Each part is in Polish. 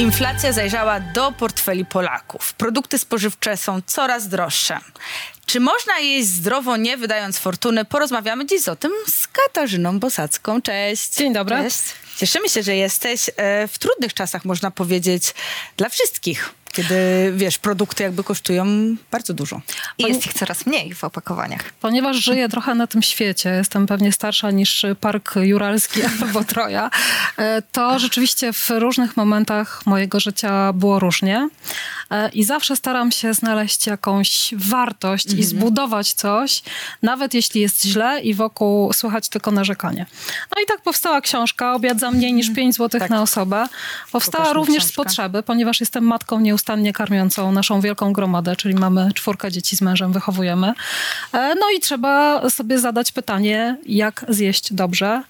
Inflacja zajrzała do portfeli Polaków. Produkty spożywcze są coraz droższe. Czy można jeść zdrowo, nie wydając fortuny? Porozmawiamy dziś o tym z Katarzyną Bosacką. Cześć. Dzień dobry. Cześć. Cieszymy się, że jesteś e, w trudnych czasach, można powiedzieć, dla wszystkich kiedy, wiesz, produkty jakby kosztują bardzo dużo. I jest ich coraz mniej w opakowaniach. Ponieważ żyję trochę na tym świecie, jestem pewnie starsza niż Park Juralski albo Troja, e, to rzeczywiście w różnych momentach mojego życia było różnie. E, I zawsze staram się znaleźć jakąś wartość mhm. i zbudować coś, nawet jeśli jest źle i wokół słychać tylko narzekanie. No i tak powstała książka Obiad za mniej niż 5 mhm. zł tak. na osobę. Powstała również książka. z potrzeby, ponieważ jestem matką nieustanną nieustannie karmiącą naszą wielką gromadę, czyli mamy czwórkę dzieci z mężem, wychowujemy. E, no i trzeba sobie zadać pytanie, jak zjeść dobrze,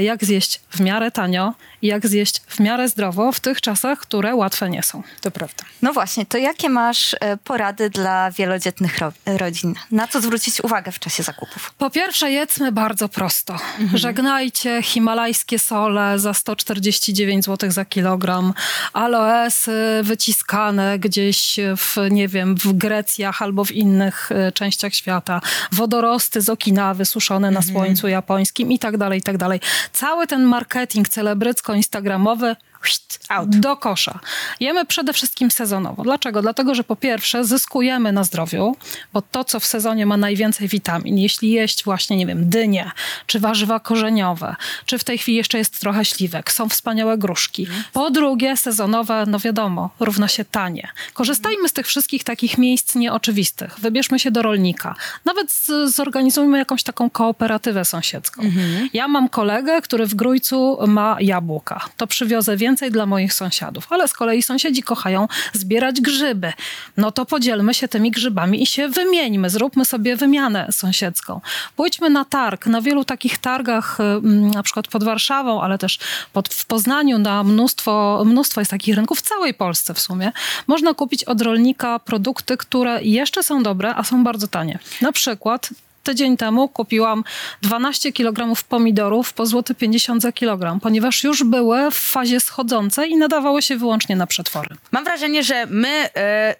jak zjeść w miarę tanio i jak zjeść w miarę zdrowo w tych czasach, które łatwe nie są. To prawda. No właśnie, to jakie masz e, porady dla wielodzietnych ro rodzin? Na co zwrócić uwagę w czasie zakupów? Po pierwsze, jedzmy bardzo prosto. Mhm. Żegnajcie himalajskie sole za 149 zł za kilogram, aloesy wyciskane gdzieś w, nie wiem, w Grecjach albo w innych e, częściach świata, wodorosty z Okinawy suszone na mhm. słońcu japońskim i tak dalej, i tak dalej. Cały ten marketing celebrycki instagramowy out. do kosza. Jemy przede wszystkim sezonowo. Dlaczego? Dlatego, że po pierwsze zyskujemy na zdrowiu, bo to, co w sezonie ma najwięcej witamin, jeśli jeść właśnie, nie wiem, dynie, czy warzywa korzeniowe, czy w tej chwili jeszcze jest trochę śliwek, są wspaniałe gruszki. Po drugie, sezonowe, no wiadomo, równa się tanie. Korzystajmy z tych wszystkich takich miejsc nieoczywistych. Wybierzmy się do rolnika. Nawet z, zorganizujmy jakąś taką kooperatywę sąsiedzką. Mhm. Ja mam kolegę, który w Grójcu ma jabłka. To przywiozę więcej więcej dla moich sąsiadów. Ale z kolei sąsiedzi kochają zbierać grzyby. No to podzielmy się tymi grzybami i się wymieńmy, zróbmy sobie wymianę sąsiedzką. Pójdźmy na targ. Na wielu takich targach, mm, na przykład pod Warszawą, ale też pod, w Poznaniu na mnóstwo, mnóstwo jest takich rynków, w całej Polsce w sumie. Można kupić od rolnika produkty, które jeszcze są dobre, a są bardzo tanie. Na przykład tydzień temu kupiłam 12 kg pomidorów po złoty 50 za kilogram, ponieważ już były w fazie schodzącej i nadawały się wyłącznie na przetwory. Mam wrażenie, że my e,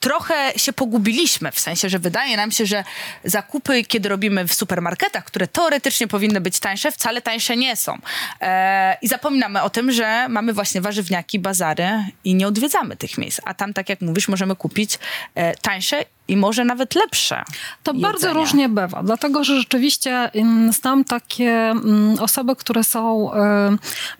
trochę się pogubiliśmy, w sensie, że wydaje nam się, że zakupy, kiedy robimy w supermarketach, które teoretycznie powinny być tańsze, wcale tańsze nie są. E, I zapominamy o tym, że mamy właśnie warzywniaki, bazary i nie odwiedzamy tych miejsc. A tam, tak jak mówisz, możemy kupić e, tańsze i może nawet lepsze. To jedzenia. bardzo różnie bywa, dlatego że rzeczywiście znam takie osoby, które są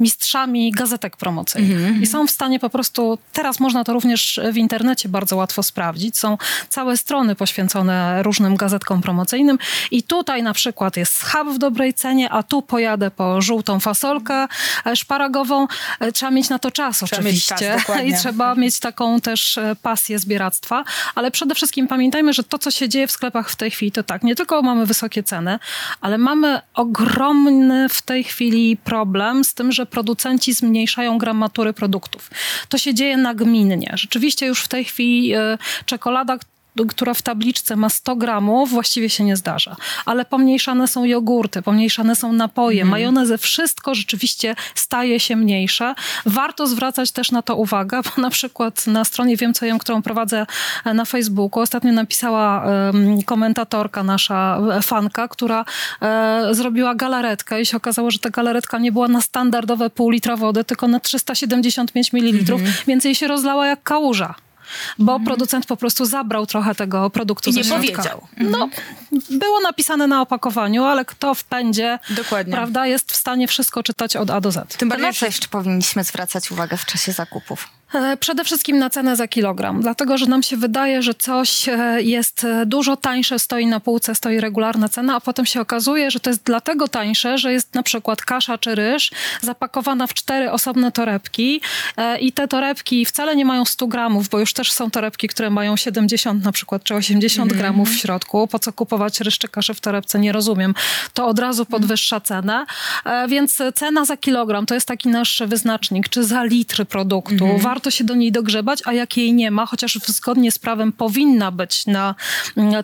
mistrzami gazetek promocyjnych mm -hmm. i są w stanie po prostu, teraz można to również w internecie bardzo łatwo sprawdzić, są całe strony poświęcone różnym gazetkom promocyjnym i tutaj na przykład jest schab w dobrej cenie, a tu pojadę po żółtą fasolkę e, szparagową. E, trzeba mieć na to czas trzeba oczywiście czas, i trzeba mieć taką też e, pasję zbieractwa, ale przede wszystkim pamiętajmy, że to, co się dzieje w sklepach w tej chwili, to tak, nie tylko mamy wysokie ceny, ale mamy ogromny w tej chwili problem z tym, że producenci zmniejszają gramatury produktów. To się dzieje nagminnie. Rzeczywiście już w tej chwili e, czekolada, która w tabliczce ma 100 gramów, właściwie się nie zdarza. Ale pomniejszane są jogurty, pomniejszane są napoje, mm. majonezy, wszystko rzeczywiście staje się mniejsze. Warto zwracać też na to uwagę, bo na przykład na stronie Wiem Co Jem, którą prowadzę e, na Facebooku, ostatnio napisała um, komentatorka, nasza e, fanka, która e, zrobiła galaretkę i się okazało, że ta galaretka nie była na standardowe pół litra wody, tylko na 375 ml, mm. więc jej się rozlała jak kałuża bo mhm. producent po prostu zabrał trochę tego produktu I nie powiedział. No, mhm. było napisane na opakowaniu, ale kto w pędzie, Dokładnie. prawda, jest w stanie wszystko czytać od A do Z. Tym bardziej, na co jeszcze powinniśmy zwracać uwagę w czasie zakupów? E, przede wszystkim na cenę za kilogram, dlatego że nam się wydaje, że coś e, jest e, dużo tańsze, stoi na półce, stoi regularna cena, a potem się okazuje, że to jest dlatego tańsze, że jest na przykład kasza czy ryż zapakowana w cztery osobne torebki i te torebki wcale nie mają 100 gramów, bo już też są torebki, które mają 70 na przykład czy 80 mm. gramów w środku. Po co kupować ryż czy kaszę w torebce? Nie rozumiem. To od razu podwyższa cenę, więc cena za kilogram to jest taki nasz wyznacznik, czy za litr produktu. Mm warto się do niej dogrzebać, a jak jej nie ma, chociaż zgodnie z prawem powinna być na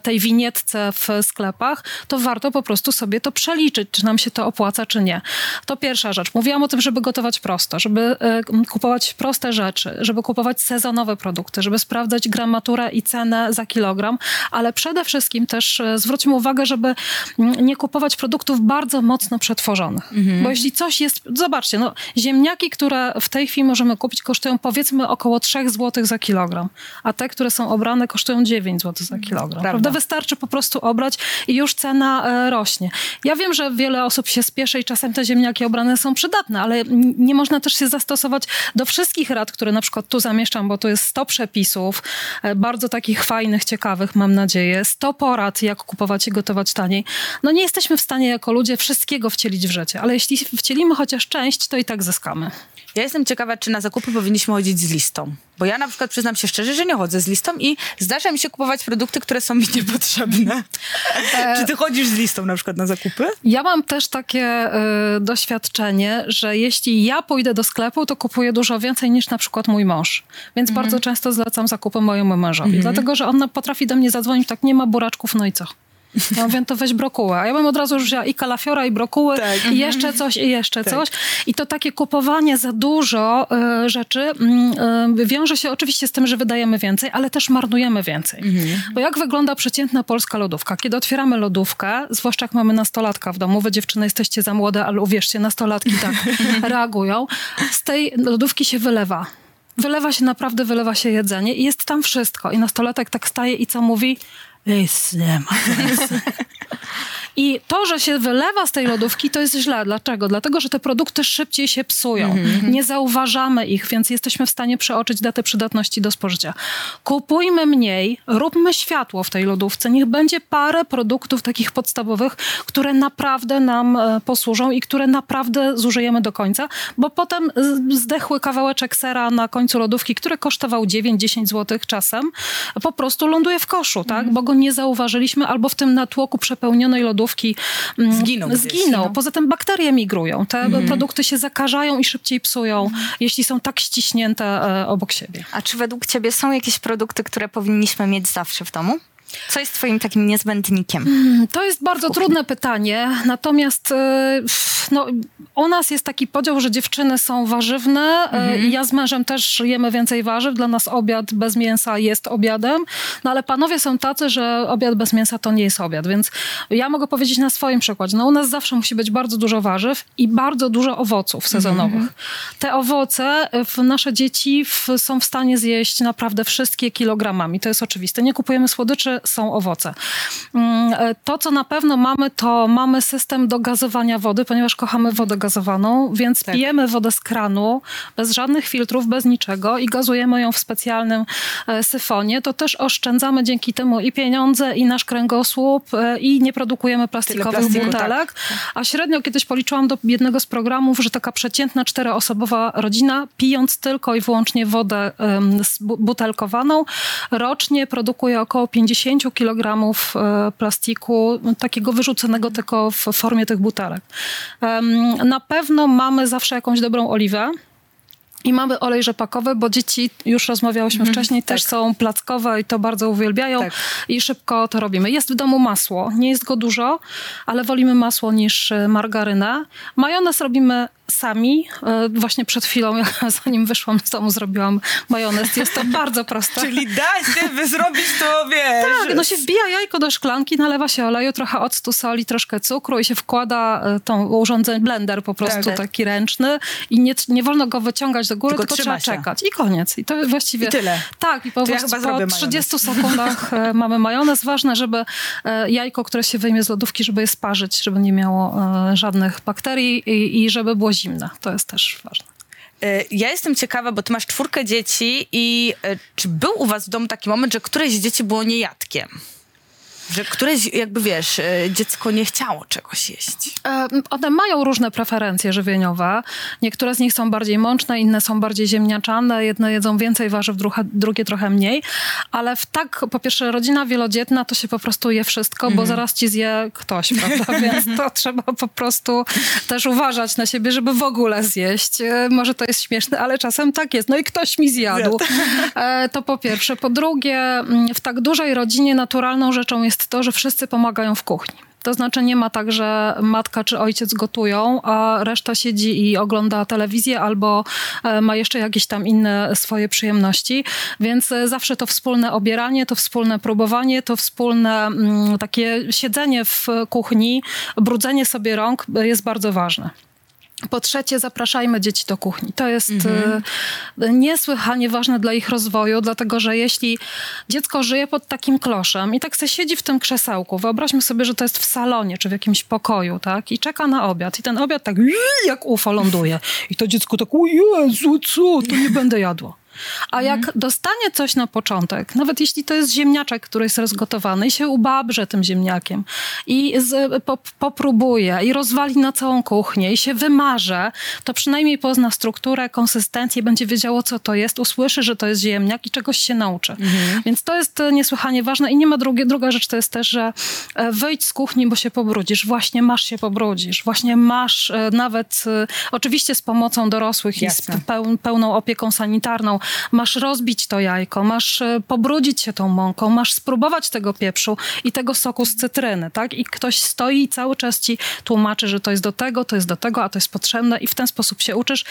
tej winietce w sklepach, to warto po prostu sobie to przeliczyć, czy nam się to opłaca, czy nie. To pierwsza rzecz. Mówiłam o tym, żeby gotować prosto, żeby e, kupować proste rzeczy, żeby kupować sezonowe produkty, żeby sprawdzać gramaturę i cenę za kilogram, ale przede wszystkim też e, zwróćmy uwagę, żeby nie kupować produktów bardzo mocno przetworzonych. Mhm. Bo jeśli coś jest, zobaczcie, no, ziemniaki, które w tej chwili możemy kupić, kosztują powiedzmy około 3 zł za kilogram, a te, które są obrane, kosztują 9 zł za kilogram. Prawda? Prawda? Wystarczy po prostu obrać i już cena e, rośnie. Ja wiem, że wiele osób się spieszy i czasem te ziemniaki obrane są przydatne, ale nie można też się zastosować do wszystkich rad, które na przykład tu zamieszczam, bo tu jest 100 przepisów, e, bardzo takich fajnych, ciekawych, mam nadzieję, 100 porad, jak kupować i gotować taniej. No nie jesteśmy w stanie jako ludzie wszystkiego wcielić w życie, ale jeśli wcielimy chociaż część, to i tak zyskamy. Ja jestem ciekawa, czy na zakupy powinniśmy chodzić z listą. Bo ja na przykład przyznam się szczerze, że nie chodzę z listą i zdarza mi się kupować produkty, które są mi niepotrzebne. E... czy ty chodzisz z listą na przykład na zakupy? Ja mam też takie y, doświadczenie, że jeśli ja pójdę do sklepu, to kupuję dużo więcej niż na przykład mój mąż. Więc mm -hmm. bardzo często zlecam zakupy mojemu mężowi. Mm -hmm. Dlatego, że on potrafi do mnie zadzwonić, tak nie ma buraczków, no i co? Ja mówię, to weź brokułę. A ja bym od razu już wzięła i kalafiora, i brokuły, tak. i jeszcze coś, i jeszcze tak. coś. I to takie kupowanie za dużo y, rzeczy y, wiąże się oczywiście z tym, że wydajemy więcej, ale też marnujemy więcej. Mhm. Bo jak wygląda przeciętna polska lodówka? Kiedy otwieramy lodówkę, zwłaszcza jak mamy nastolatka w domu, wy dziewczyny jesteście za młode, ale uwierzcie, nastolatki tak reagują, z tej lodówki się wylewa wylewa się naprawdę, wylewa się jedzenie i jest tam wszystko. I nastolatek tak staje i co mówi? えすね。まあ、すね I to, że się wylewa z tej lodówki, to jest źle. Dlaczego? Dlatego, że te produkty szybciej się psują. Mm-hmm. Nie zauważamy ich, więc jesteśmy w stanie przeoczyć datę przydatności do spożycia. Kupujmy mniej, róbmy światło w tej lodówce. Niech będzie parę produktów takich podstawowych, które naprawdę nam e, posłużą i które naprawdę zużyjemy do końca, bo potem zdechły kawałeczek sera na końcu lodówki, który kosztował 9-10 zł czasem, po prostu ląduje w koszu, tak? Mm. Bo go nie zauważyliśmy albo w tym natłoku przepełnionej lodówki lodówki mm, zginą. zginą. Poza tym bakterie migrują. Te mhm. produkty się zakażają i szybciej psują, mhm. jeśli są tak ściśnięte e, obok siebie. A czy według ciebie są jakieś produkty, które powinniśmy mieć zawsze w domu? Co jest twoim takim niezbędnikiem? Hmm, to jest bardzo trudne pytanie, natomiast e, no, u nas jest taki podział, że dziewczyny są warzywne e, mhm. ja z mężem też jemy więcej warzyw. Dla nas obiad bez mięsa jest obiadem, no ale panowie są tacy, że obiad bez mięsa to nie jest obiad, więc ja mogę powiedzieć na swoim przykładzie. No u nas zawsze musi być bardzo dużo warzyw i bardzo dużo owoców sezonowych. Mhm. Te owoce w nasze dzieci w, są w stanie zjeść naprawdę wszystkie kilogramami. To jest oczywiste. Nie kupujemy słodyczy, są owoce. Mm, e, to, co na pewno mamy, to mamy system do gazowania wody, ponieważ kochamy wodę gazowaną, więc tak. pijemy wodę z kranu, bez żadnych filtrów, bez niczego i gazujemy ją w specjalnym e, syfonie. To też oszczędzamy dzięki temu i pieniądze, i nasz kręgosłup, e, i nie produkujemy plastikowych plastiku, butelek. Tak. A średnio kiedyś policzyłam do jednego z programów, że taka przeciętna czteroosobowa rodzina, pijąc tylko i wyłącznie wodę um, butelkowaną, rocznie produkuje około 50 10 kg e, plastiku, takiego wyrzuconego tylko w formie tych butelek. Na pewno mamy zawsze jakąś dobrą oliwę. I mamy olej rzepakowy, bo dzieci, już rozmawiałyśmy mm, wcześniej, tak. też są plackowe i to bardzo uwielbiają tak. i szybko to robimy. Jest w domu masło, nie jest go dużo, ale wolimy masło niż e, margarynę. Majonez robimy sami. E, właśnie przed chwilą, zanim wyszłam z domu, zrobiłam majonez. Jest to bardzo proste. Czyli da się zrobić to, wiesz... Tak, no się wbija jajko do szklanki, nalewa się oleju, trochę octu, soli, troszkę cukru i się wkłada e, tą urządzenie, blender po prostu tak. taki ręczny i nie, nie wolno go wyciągać do góry, tylko, trzeba się. czekać. I koniec. I to właściwie... I tyle. Tak, i po, ja po 30 sekundach e, mamy majonez. Ważne, żeby jajko, które się wyjmie z lodówki, żeby je sparzyć, żeby nie miało żadnych bakterii i, i żeby było zimna. To jest też ważne. E, ja jestem ciekawa, bo ty masz czwórkę dzieci i e, czy był u was w domu taki moment, że któreś z dzieci było niejadkiem? Że któreś, jakby wiesz, e, dziecko nie chciało czegoś jeść. E, one mają różne preferencje żywieniowe. Niektóre z nich są bardziej mączne, inne są bardziej ziemniaczane. Jedne jedzą więcej warzyw, drugie trochę mniej. Ale w tak, po pierwsze, rodzina wielodzietna to się po prostu je wszystko, bo zaraz ci zje ktoś, prawda? Więc to trzeba po prostu też uważać na siebie, żeby w ogóle zjeść. E, może to jest śmieszne, ale czasem tak jest. No i ktoś mi zjadł. To po pierwsze. Po drugie, mm, w tak dużej rodzinie naturalną rzeczą jest to, że wszyscy pomagają w kuchni. To znaczy nie ma tak, że matka czy ojciec gotują, a reszta siedzi i ogląda telewizję albo e, ma jeszcze jakieś tam inne swoje przyjemności. Więc e, zawsze to wspólne obieranie, to wspólne próbowanie, to wspólne mm, takie siedzenie w kuchni, brudzenie sobie rąk jest bardzo ważne. Po trzecie, zapraszajmy dzieci do kuchni. To jest mhm. E, niesłychanie ważne dla ich rozwoju, dlatego że jeśli dziecko żyje pod takim kloszem i tak se siedzi w tym krzesełku, wyobraźmy sobie, że to jest w salonie czy w jakimś pokoju, tak, i czeka na obiad i ten obiad tak jak UFO ląduje i to dziecko tak, o Jezu, co, to nie będę jadło. A jak mhm. dostanie coś na początek, nawet jeśli to jest ziemniaczek, który jest rozgotowany i się ubabrze tym ziemniakiem i z, po, popróbuje i rozwali na całą kuchnię i się wymarze, to przynajmniej pozna strukturę, konsystencję, będzie wiedziało, co to jest, usłyszy, że to jest ziemniak i czegoś się nauczy. Mhm. Więc to jest niesłychanie ważne i nie ma drugie, druga rzecz to jest też, że e, wyjdź z kuchni, bo się pobrudzisz. Właśnie masz się pobrudzisz. Właśnie masz e, nawet, e, oczywiście z pomocą dorosłych Jasne. i z pełną opieką sanitarną, masz rozbić to jajko, masz e, pobrudzić się tą mąką, masz spróbować tego pieprzu i tego soku z cytryny, tak? I ktoś stoi i cały czas ci tłumaczy, że to jest do tego, to jest do tego, a to jest potrzebne i w ten sposób się uczysz.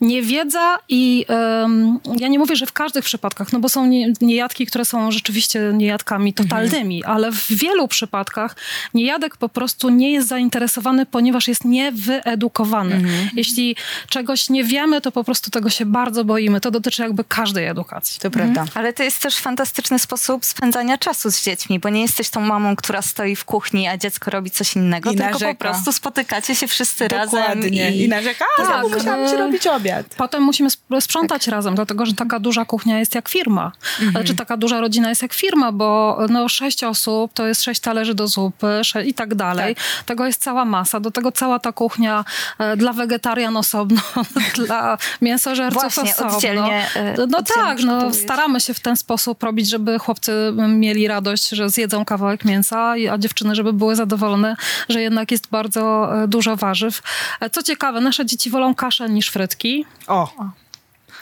Niewiedza i um, ja nie mówię, że w każdych przypadkach, no bo są nie, niejadki, które są rzeczywiście niejadkami totalnymi, mhm. ale w wielu przypadkach niejadek po prostu nie jest zainteresowany, ponieważ jest niewyedukowany. Mhm. Jeśli czegoś nie wiemy, to po prostu tego się bardzo boimy. To dotyczy jakby każdej edukacji. To mhm. prawda. Ale to jest też fantastyczny sposób spędzania czasu z dziećmi, bo nie jesteś tą mamą, która stoi w kuchni, a dziecko robi coś innego, I tylko narzeka. po prostu spotykacie się wszyscy Dokładnie. razem. I, I narzeka, a tak, musiałam ci robić obiad. Potem musimy sprzątać tak. razem, dlatego że taka duża kuchnia jest jak firma. Mhm. Czy znaczy, taka duża rodzina jest jak firma, bo no, sześć osób to jest sześć talerzy do zupy i tak dalej. Tak. Tego jest cała masa. Do tego cała ta kuchnia e, dla wegetarian osobno, dla mięsożerców Właśnie, osobno. Oddzielnie no tak, no, staramy się w ten sposób robić, żeby chłopcy mieli radość, że zjedzą kawałek mięsa, a dziewczyny, żeby były zadowolone, że jednak jest bardzo e, dużo warzyw. E, co ciekawe, nasze dzieci wolą kaszę niż frytki. O.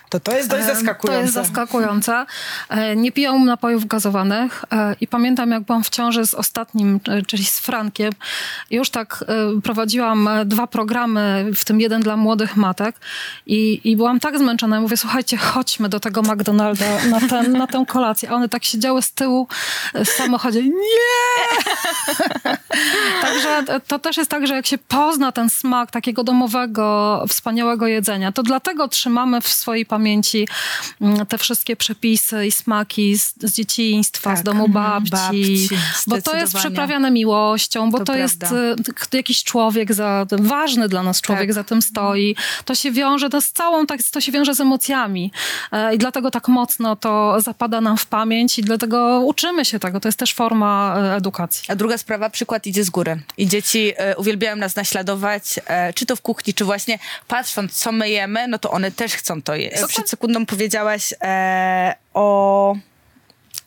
To to jest dość zaskakujące. To jest zaskakujące. E, nie piją napojów gazowanych e, i pamiętam, jak byłam w ciąży z ostatnim, e, czyli z Frankiem. Już tak prowadziłam dwa programy, w tym jeden dla młodych matek i, i byłam tak zmęczona. Mówię, słuchajcie, chodźmy do tego McDonalda na, ten, na tę kolację. A one tak siedziały z tyłu w samochodzie. Nie! Także to też jest tak, że jak się pozna ten smak takiego domowego, wspaniałego jedzenia, to dlatego trzymamy w swojej pamięci pamięci mm, te wszystkie przepisy i smaki z, z dzieciństwa, tak. z domu babci, babci bo to jest przeprawiane miłością, bo to, to jest y, jakiś człowiek za ważny dla nas człowiek tak. za tym stoi. To się wiąże to z całą, tak, to się wiąże z emocjami e, i dlatego tak mocno to zapada nam w pamięć i dlatego uczymy się tego. To jest też forma e, edukacji. A druga sprawa, przykład idzie z góry. I dzieci e, uwielbiają nas naśladować, czy to w kuchni, czy właśnie patrząc, co my jemy, no to one też chcą to jeść przed sekundą powiedziałaś e, o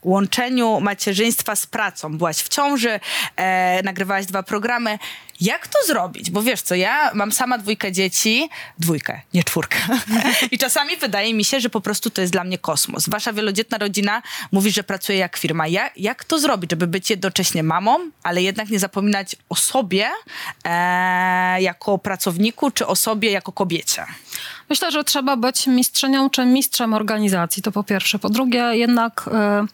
łączeniu macierzyństwa z pracą. Byłaś w ciąży, e, nagrywałaś dwa programy. Jak to zrobić? Bo wiesz co, ja mam sama dwójkę dzieci, dwójkę, nie czwórkę. I czasami wydaje mi się, że po prostu to jest dla mnie kosmos. Wasza wielodzietna rodzina mówi, że pracuje jak firma. Ja, jak to zrobić, żeby być jednocześnie mamą, ale jednak nie zapominać o sobie e, jako pracowniku, czy o sobie jako kobiecie? Myślę, że trzeba być mistrzynią czy mistrzem organizacji, to po pierwsze. Po drugie, jednak e,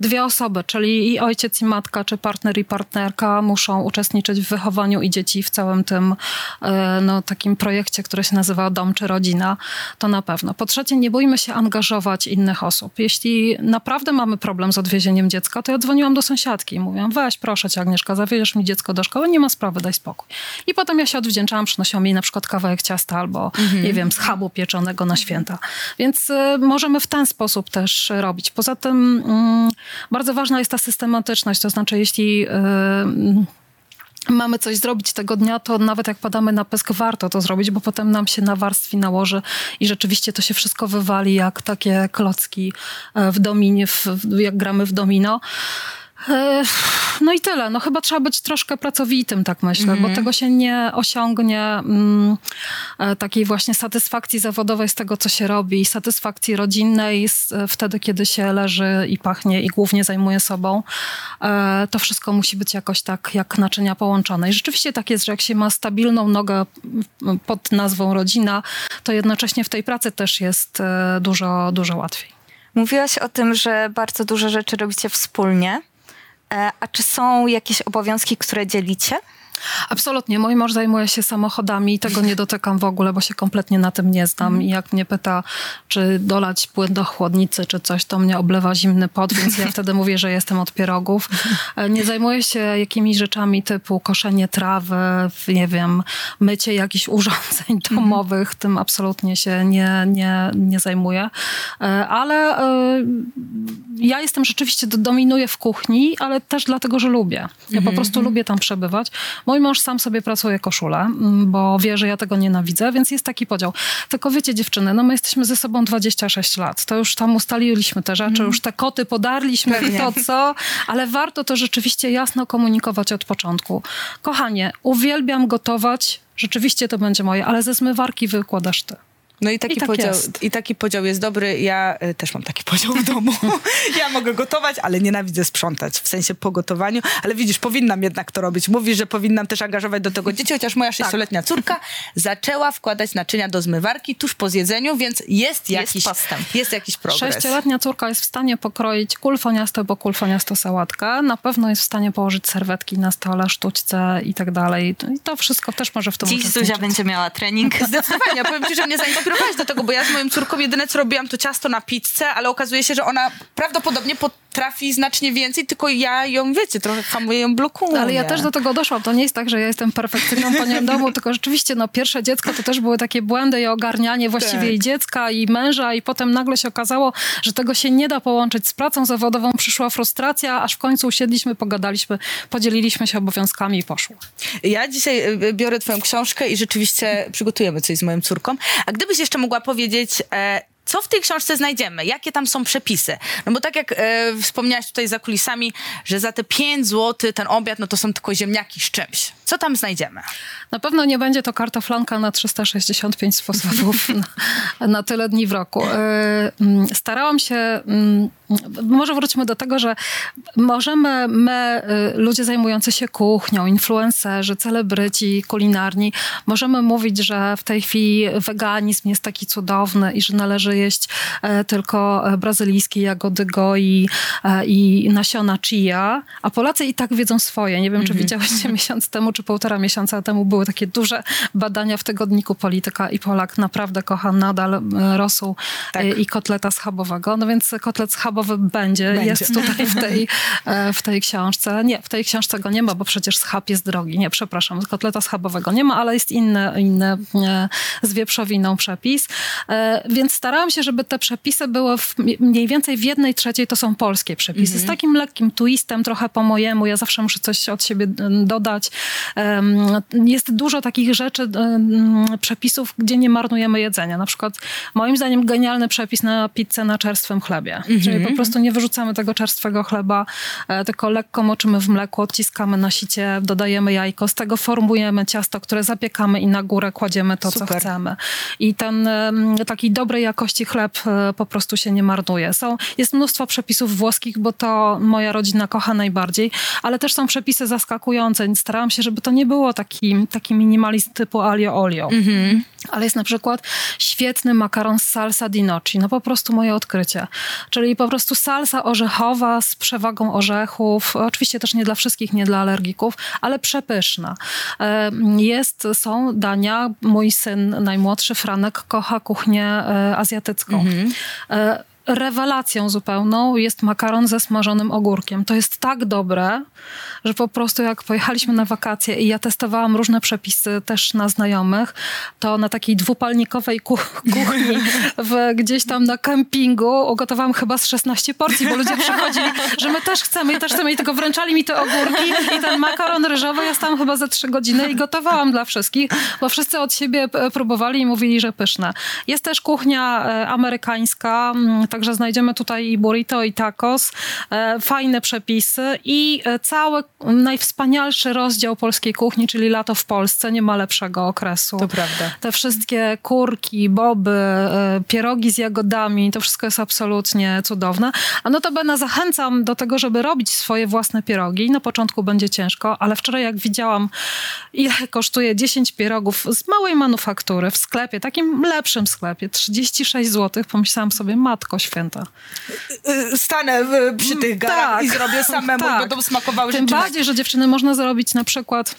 dwie osoby, czyli i ojciec, i matka, czy partner, i partnerka muszą uczestniczyć w wychowaniu i dzieci w całym tym e, no, takim projekcie, który się nazywa Dom czy Rodzina, to na pewno. Po trzecie, nie bójmy się angażować innych osób. Jeśli naprawdę mamy problem z odwiezieniem dziecka, to ja dzwoniłam do sąsiadki i mówiłam, weź proszę cię Agnieszka, zawieziesz mi dziecko do szkoły, nie ma sprawy, daj spokój. I potem ja się odwdzięczałam, przynosiłam jej na przykład kawałek ciasta albo, mhm. nie wiem, schabu pieczonego na święta. Więc y, możemy w ten sposób też robić. Poza tym y, bardzo ważna jest ta systematyczność, to znaczy jeśli y, mamy coś zrobić tego dnia, to nawet jak padamy na pysk, warto to zrobić, bo potem nam się na warstwi nałoży i rzeczywiście to się wszystko wywali jak takie klocki e, w dominie, w, jak gramy w domino. No i tyle. No chyba trzeba być troszkę pracowitym, tak myślę, mm bo mhm. tego się nie osiągnie mm, e, takiej właśnie satysfakcji zawodowej z tego, co się robi, satysfakcji rodzinnej z, e, wtedy, kiedy się leży i pachnie i głównie zajmuje sobą. E, to wszystko musi być jakoś tak jak naczynia połączone. I rzeczywiście tak jest, że jak się ma stabilną nogę pod nazwą rodzina, to jednocześnie w tej pracy też jest e, dużo, dużo łatwiej. Mówiłaś o tym, że bardzo dużo rzeczy robicie wspólnie. E, a czy są jakieś obowiązki, które dzielicie? Absolutnie. Mój mąż zajmuje się samochodami i tego nie dotykam w ogóle, bo się kompletnie na tym nie znam. Mhm. I jak mnie pyta, czy dolać płyn do chłodnicy, czy coś, to mnie oblewa zimny pot, więc ja wtedy mówię, że jestem od pierogów. E, nie zajmuję się jakimiś rzeczami typu koszenie trawy, nie wiem, mycie jakichś urządzeń mhm. domowych. Tym absolutnie się nie, nie, nie zajmuję. E, ale e, ja jestem rzeczywiście, dominuję w kuchni, ale też dlatego, że lubię. Ja po mhm, prostu lubię tam przebywać. Mój mąż sam sobie pracuje koszulę, mm, bo wie, że ja tego nienawidzę, więc jest taki podział. Tylko wiecie, dziewczyny, no my jesteśmy ze sobą 26 lat. To już tam ustaliliśmy te rzeczy, mm. już te koty podarliśmy Pewnie. i to co, ale warto to rzeczywiście jasno komunikować od początku. Kochanie, uwielbiam gotować, rzeczywiście to będzie moje, ale ze zmywarki wykładasz ty. No i taki, I tak podział, i taki podział jest dobry. Ja y, też mam taki podział w domu. ja mogę gotować, ale nienawidzę sprzątać, w sensie po gotowaniu. Ale widzisz, powinnam jednak to robić. Mówisz, że powinnam też angażować do tego dzieci, chociaż moja sześcioletnia tak. córka zaczęła wkładać naczynia do zmywarki tuż po zjedzeniu, więc jest jakiś jest postęp. Jest jakiś progres. Sześcioletnia córka jest w stanie pokroić kulfoniasto, bo kulfoniasto sałatkę. Na pewno jest w stanie położyć serwetki na stole, sztućce i tak dalej. I to wszystko też może w tym Dziś Zuzia będzie miała trening. Zdecydowanie. Powiem ci, że mnie zainteresowało inspirowałaś do tego, bo ja z moją córką jedyne co robiłam to ciasto na pizzę, ale okazuje się, że ona prawdopodobnie potrafi znacznie więcej, tylko ja ją, wiecie, trochę hamuję ją blokuję. Ale ja też do tego doszłam. To nie jest tak, że ja jestem perfekcyjną panią domu, tylko rzeczywiście no pierwsze dziecko to też były takie błędy i ogarnianie właściwie tak. i dziecka i męża i potem nagle się okazało, że tego się nie da połączyć z pracą zawodową. Przyszła frustracja, aż w końcu usiedliśmy, pogadaliśmy, podzieliliśmy się obowiązkami i poszło. Ja dzisiaj y, y, biorę twoją książkę i rzeczywiście przygotujemy coś z moją córką. A gdybyś jeszcze mogła powiedzieć, e, co w tej książce znajdziemy? Jakie tam są przepisy? No bo tak jak e, wspomniałaś tutaj za kulisami, że za te 5 zł ten obiad, no to są tylko ziemniaki z czymś. Co tam znajdziemy? Na pewno nie będzie to karta flanka na 365 sposobów na, na, tyle dni w roku. E, mm, starałam się, mm, może wróćmy do tego, że możemy my, e, ludzie zajmujący się kuchnią, influencerzy, celebryci kulinarni, możemy mówić, że w tej chwili weganizm jest taki cudowny i że należy jeść e, tylko brazylijskie jagody goi i nasiona chia, a Polacy i tak wiedzą swoje. Nie wiem, czy mhm. widziałyście miesiąc temu, czy półtora miesiąca temu były takie duże badania w tygodniku Polityka i Polak naprawdę kocha nadal e, rosół tak. E, i kotleta schabowego. No więc kotlet schabowy będzie, będzie. jest tutaj w tej, e, w tej książce. Nie, w tej książce go nie ma, bo przecież schab jest drogi. Nie, przepraszam, kotleta schabowego nie ma, ale jest inny, inny z wieprzowiną przepis. Więc starałam się, żeby te przepisy były w, mniej więcej w jednej trzeciej to są polskie przepisy. Mhm. Z takim lekkim twistem, trochę po mojemu. Ja zawsze muszę coś od siebie dodać. Jest dużo takich rzeczy, przepisów, gdzie nie marnujemy jedzenia. Na przykład moim zdaniem genialny przepis na pizzę na czerstwym chlebie. -hmm. Czyli po prostu nie wyrzucamy tego czerstwego chleba, e, tylko lekko moczymy w mleku, odciskamy na sicie, dodajemy jajko, z tego formujemy ciasto, które zapiekamy i na górę kładziemy to, Super. co chcemy. I ten taki dobrej jakości chleb e, po prostu się nie marnuje. Są, jest mnóstwo przepisów włoskich, bo to moja rodzina kocha najbardziej, ale też są przepisy zaskakujące. Starałam się, żeby to nie było taki, taki minimalizm typu alio olio. Mm -hmm. Ale jest na przykład świetny makaron z salsa di noci. No po prostu moje odkrycie. Czyli po prostu salsa orzechowa z przewagą orzechów. Oczywiście też nie dla wszystkich, nie dla alergików, ale przepyszna. E, jest, są dania. Mój syn najmłodszy, Franek, kocha kuchnię e, azjatycką. Mhm rewelacją zupełną jest makaron ze smażonym ogórkiem. To jest tak dobre, że po prostu jak pojechaliśmy na wakacje i ja testowałam różne przepisy też na znajomych, to na takiej dwupalnikowej kuchni w, gdzieś tam na kempingu ugotowałam chyba z 16 porcji, bo ludzie przychodzili, że my też chcemy i też chcemy i tylko wręczali mi te ogórki i ten makaron ryżowy. Ja stałam chyba za 3 godziny i gotowałam dla wszystkich, bo wszyscy od siebie próbowali i mówili, że pyszne. Jest też kuchnia e, amerykańska, mm, także znajdziemy tutaj i burrito, i tacos, e, fajne przepisy i e, cały najwspanialszy rozdział polskiej kuchni, czyli lato w Polsce, nie ma lepszego okresu. To prawda. Te wszystkie kurki, boby, e, pierogi z jagodami, to wszystko jest absolutnie cudowne. A notabene zachęcam do tego, żeby robić swoje własne pierogi. Na początku będzie ciężko, ale wczoraj jak widziałam, ile kosztuje 10 pierogów z małej manufaktury w sklepie, takim lepszym sklepie, 36 zł, pomyślałam sobie, matko święta. Stanę przy tych garach tak, i zrobię samemu tak. i będą smakowały Tym bardziej, że dziewczyny można zrobić na przykład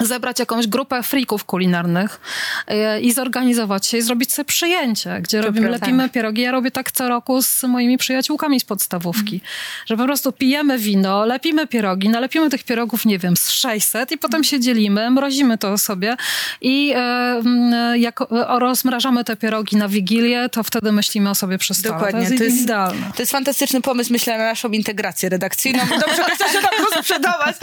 zebrać jakąś grupę frików kulinarnych e, i zorganizować się i zrobić sobie przyjęcie, gdzie robimy, lepimy pierogi. Ja robię tak co roku z moimi przyjaciółkami z podstawówki, mm. że po prostu pijemy wino, lepimy pierogi, nalepimy tych pierogów, nie wiem, z 600 i potem się dzielimy, mrozimy to sobie i e, jak rozmrażamy te pierogi na Wigilię, to wtedy myślimy o sobie stole. Dokładnie. To jest, to jest idealne. To jest fantastyczny pomysł, myślę, na naszą integrację redakcyjną. Dobrze, chce się tam rozprzedawać.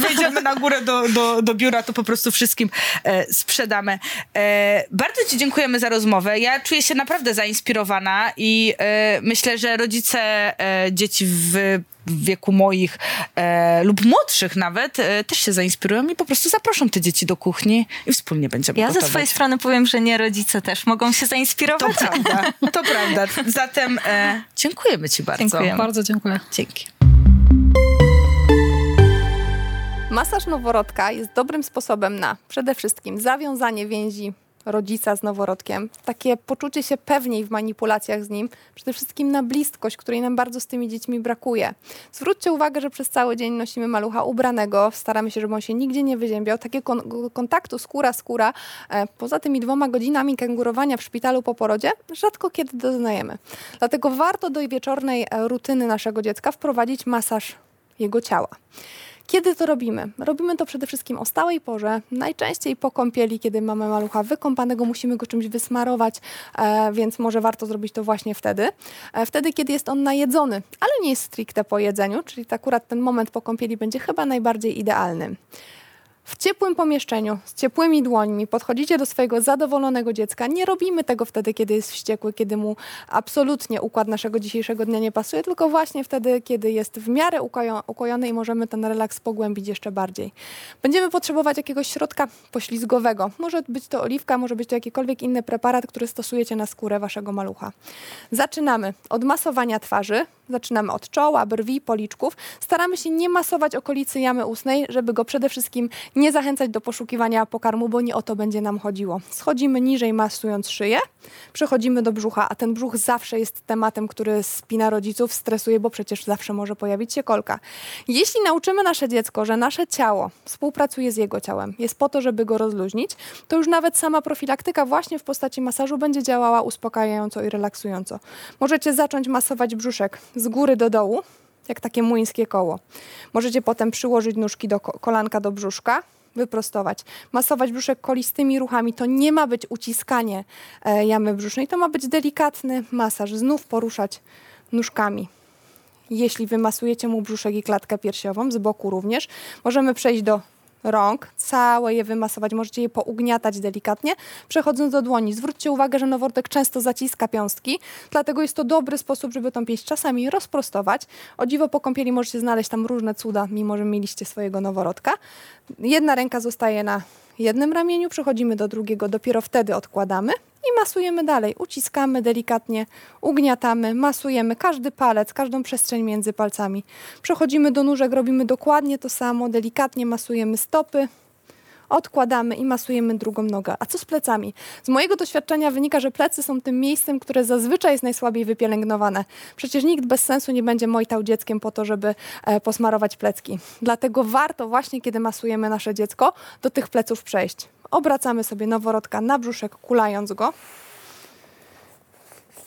Wejdziemy na górę do, do, do biura to po prostu wszystkim e, sprzedamy. E, bardzo Ci dziękujemy za rozmowę. Ja czuję się naprawdę zainspirowana i e, myślę, że rodzice e, dzieci w w wieku moich e, lub młodszych nawet e, też się zainspirują i po prostu zaproszą te dzieci do kuchni i wspólnie będziemy Ja gotować. ze swojej strony powiem, że nie rodzice też mogą się zainspirować. To prawda, to prawda. Zatem e, dziękujemy Ci bardzo. Dziękuję. Bardzo dziękuję. Dzięki. Masaż noworodka jest dobrym sposobem na przede wszystkim zawiązanie więzi rodzica z noworodkiem, takie poczucie się pewniej w manipulacjach z nim, przede wszystkim na bliskość, której nam bardzo z tymi dziećmi brakuje. Zwróćcie uwagę, że przez cały dzień nosimy malucha ubranego, staramy się, żeby on się nigdzie nie wyziębiał. Takiego kontaktu skóra-skóra, e, poza tymi dwoma godzinami kęgurowania w szpitalu po porodzie, rzadko kiedy doznajemy. Dlatego warto do wieczornej e, rutyny naszego dziecka wprowadzić masaż jego ciała. Kiedy to robimy? Robimy to przede wszystkim o stałej porze, najczęściej po kąpieli, kiedy mamy malucha wykąpanego, musimy go czymś wysmarować, e, więc może warto zrobić to właśnie wtedy. E, wtedy, kiedy jest on najedzony, ale nie jest stricte po jedzeniu, czyli akurat ten moment po kąpieli będzie chyba najbardziej idealny w ciepłym pomieszczeniu, z ciepłymi dłońmi, podchodzicie do swojego zadowolonego dziecka. Nie robimy tego wtedy, kiedy jest wściekły, kiedy mu absolutnie układ naszego dzisiejszego dnia nie pasuje, tylko właśnie wtedy, kiedy jest w miarę ukojony i możemy ten relaks pogłębić jeszcze bardziej. Będziemy potrzebować jakiegoś środka poślizgowego. Może być to oliwka, może być to jakikolwiek inny preparat, który stosujecie na skórę waszego malucha. Zaczynamy od masowania twarzy. Zaczynamy od czoła, brwi, policzków. Staramy się nie masować okolicy jamy ustnej, żeby go przede wszystkim nie zachęcać do poszukiwania pokarmu, bo nie o to będzie nam chodziło. Schodzimy niżej, masując szyję, przechodzimy do brzucha, a ten brzuch zawsze jest tematem, który spina rodziców, stresuje, bo przecież zawsze może pojawić się kolka. Jeśli nauczymy nasze dziecko, że nasze ciało współpracuje z jego ciałem, jest po to, żeby go rozluźnić, to już nawet sama profilaktyka właśnie w postaci masażu będzie działała uspokajająco i relaksująco. Możecie zacząć masować brzuszek z góry do dołu, jak takie młyńskie koło. Możecie potem przyłożyć nóżki do kolanka do brzuszka, wyprostować. Masować brzuszek kolistymi ruchami. To nie ma być uciskanie e, jamy brzusznej, to ma być delikatny masaż. Znów poruszać nóżkami. Jeśli wymasujecie mu brzuszek i klatkę piersiową, z boku również, możemy przejść do rąk, całe je wymasować, możecie je pougniatać delikatnie, przechodząc do dłoni. Zwróćcie uwagę, że noworodek często zaciska piąstki, dlatego jest to dobry sposób, żeby tą pięść czasami rozprostować. O dziwo po kąpieli możecie znaleźć tam różne cuda, mimo że mieliście swojego noworodka. Jedna ręka zostaje na jednym ramieniu, przechodzimy do drugiego, dopiero wtedy odkładamy i masujemy dalej. Uciskamy delikatnie, ugniatamy, masujemy każdy palec, każdą przestrzeń między palcami. Przechodzimy do nóżek, robimy dokładnie to samo, delikatnie masujemy stopy, odkładamy i masujemy drugą nogę. A co z plecami? Z mojego doświadczenia wynika, że plecy są tym miejscem, które zazwyczaj jest najsłabiej wypielęgnowane. Przecież nikt bez sensu nie będzie mojtał dzieckiem po to, żeby e, posmarować plecki. Dlatego warto właśnie, kiedy masujemy nasze dziecko, do tych pleców przejść. Obracamy sobie noworodka na brzuszek, kulając go.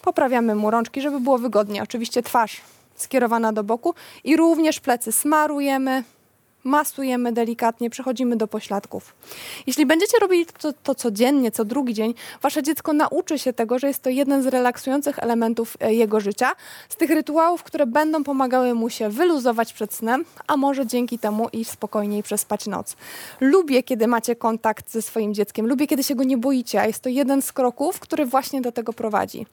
Poprawiamy mu rączki, żeby było wygodnie. Oczywiście twarz skierowana do boku i również plecy smarujemy, masujemy delikatnie, przechodzimy do pośladków. Jeśli będziecie robili to, to, codziennie, co drugi dzień, wasze dziecko nauczy się tego, że jest to jeden z relaksujących elementów e, jego życia, z tych rytuałów, które będą pomagały mu się wyluzować przed snem, a może dzięki temu i spokojniej przespać noc. Lubię, kiedy macie kontakt ze swoim dzieckiem, lubię, kiedy się go nie boicie, a jest to jeden z kroków, który właśnie do tego prowadzi.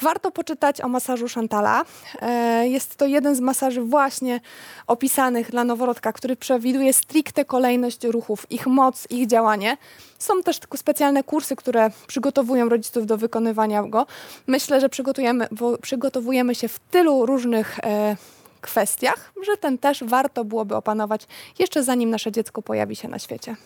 Warto poczytać o masażu Chantala. E, jest to jeden z masaży właśnie opisanych dla noworodka, który prze przewiduje stricte kolejność ruchów, ich moc, ich działanie. Są też specjalne kursy, które przygotowują rodziców do wykonywania go. Myślę, że przygotujemy, przygotowujemy się w tylu różnych e, kwestiach, że ten też warto byłoby opanować jeszcze zanim nasze dziecko pojawi się na świecie.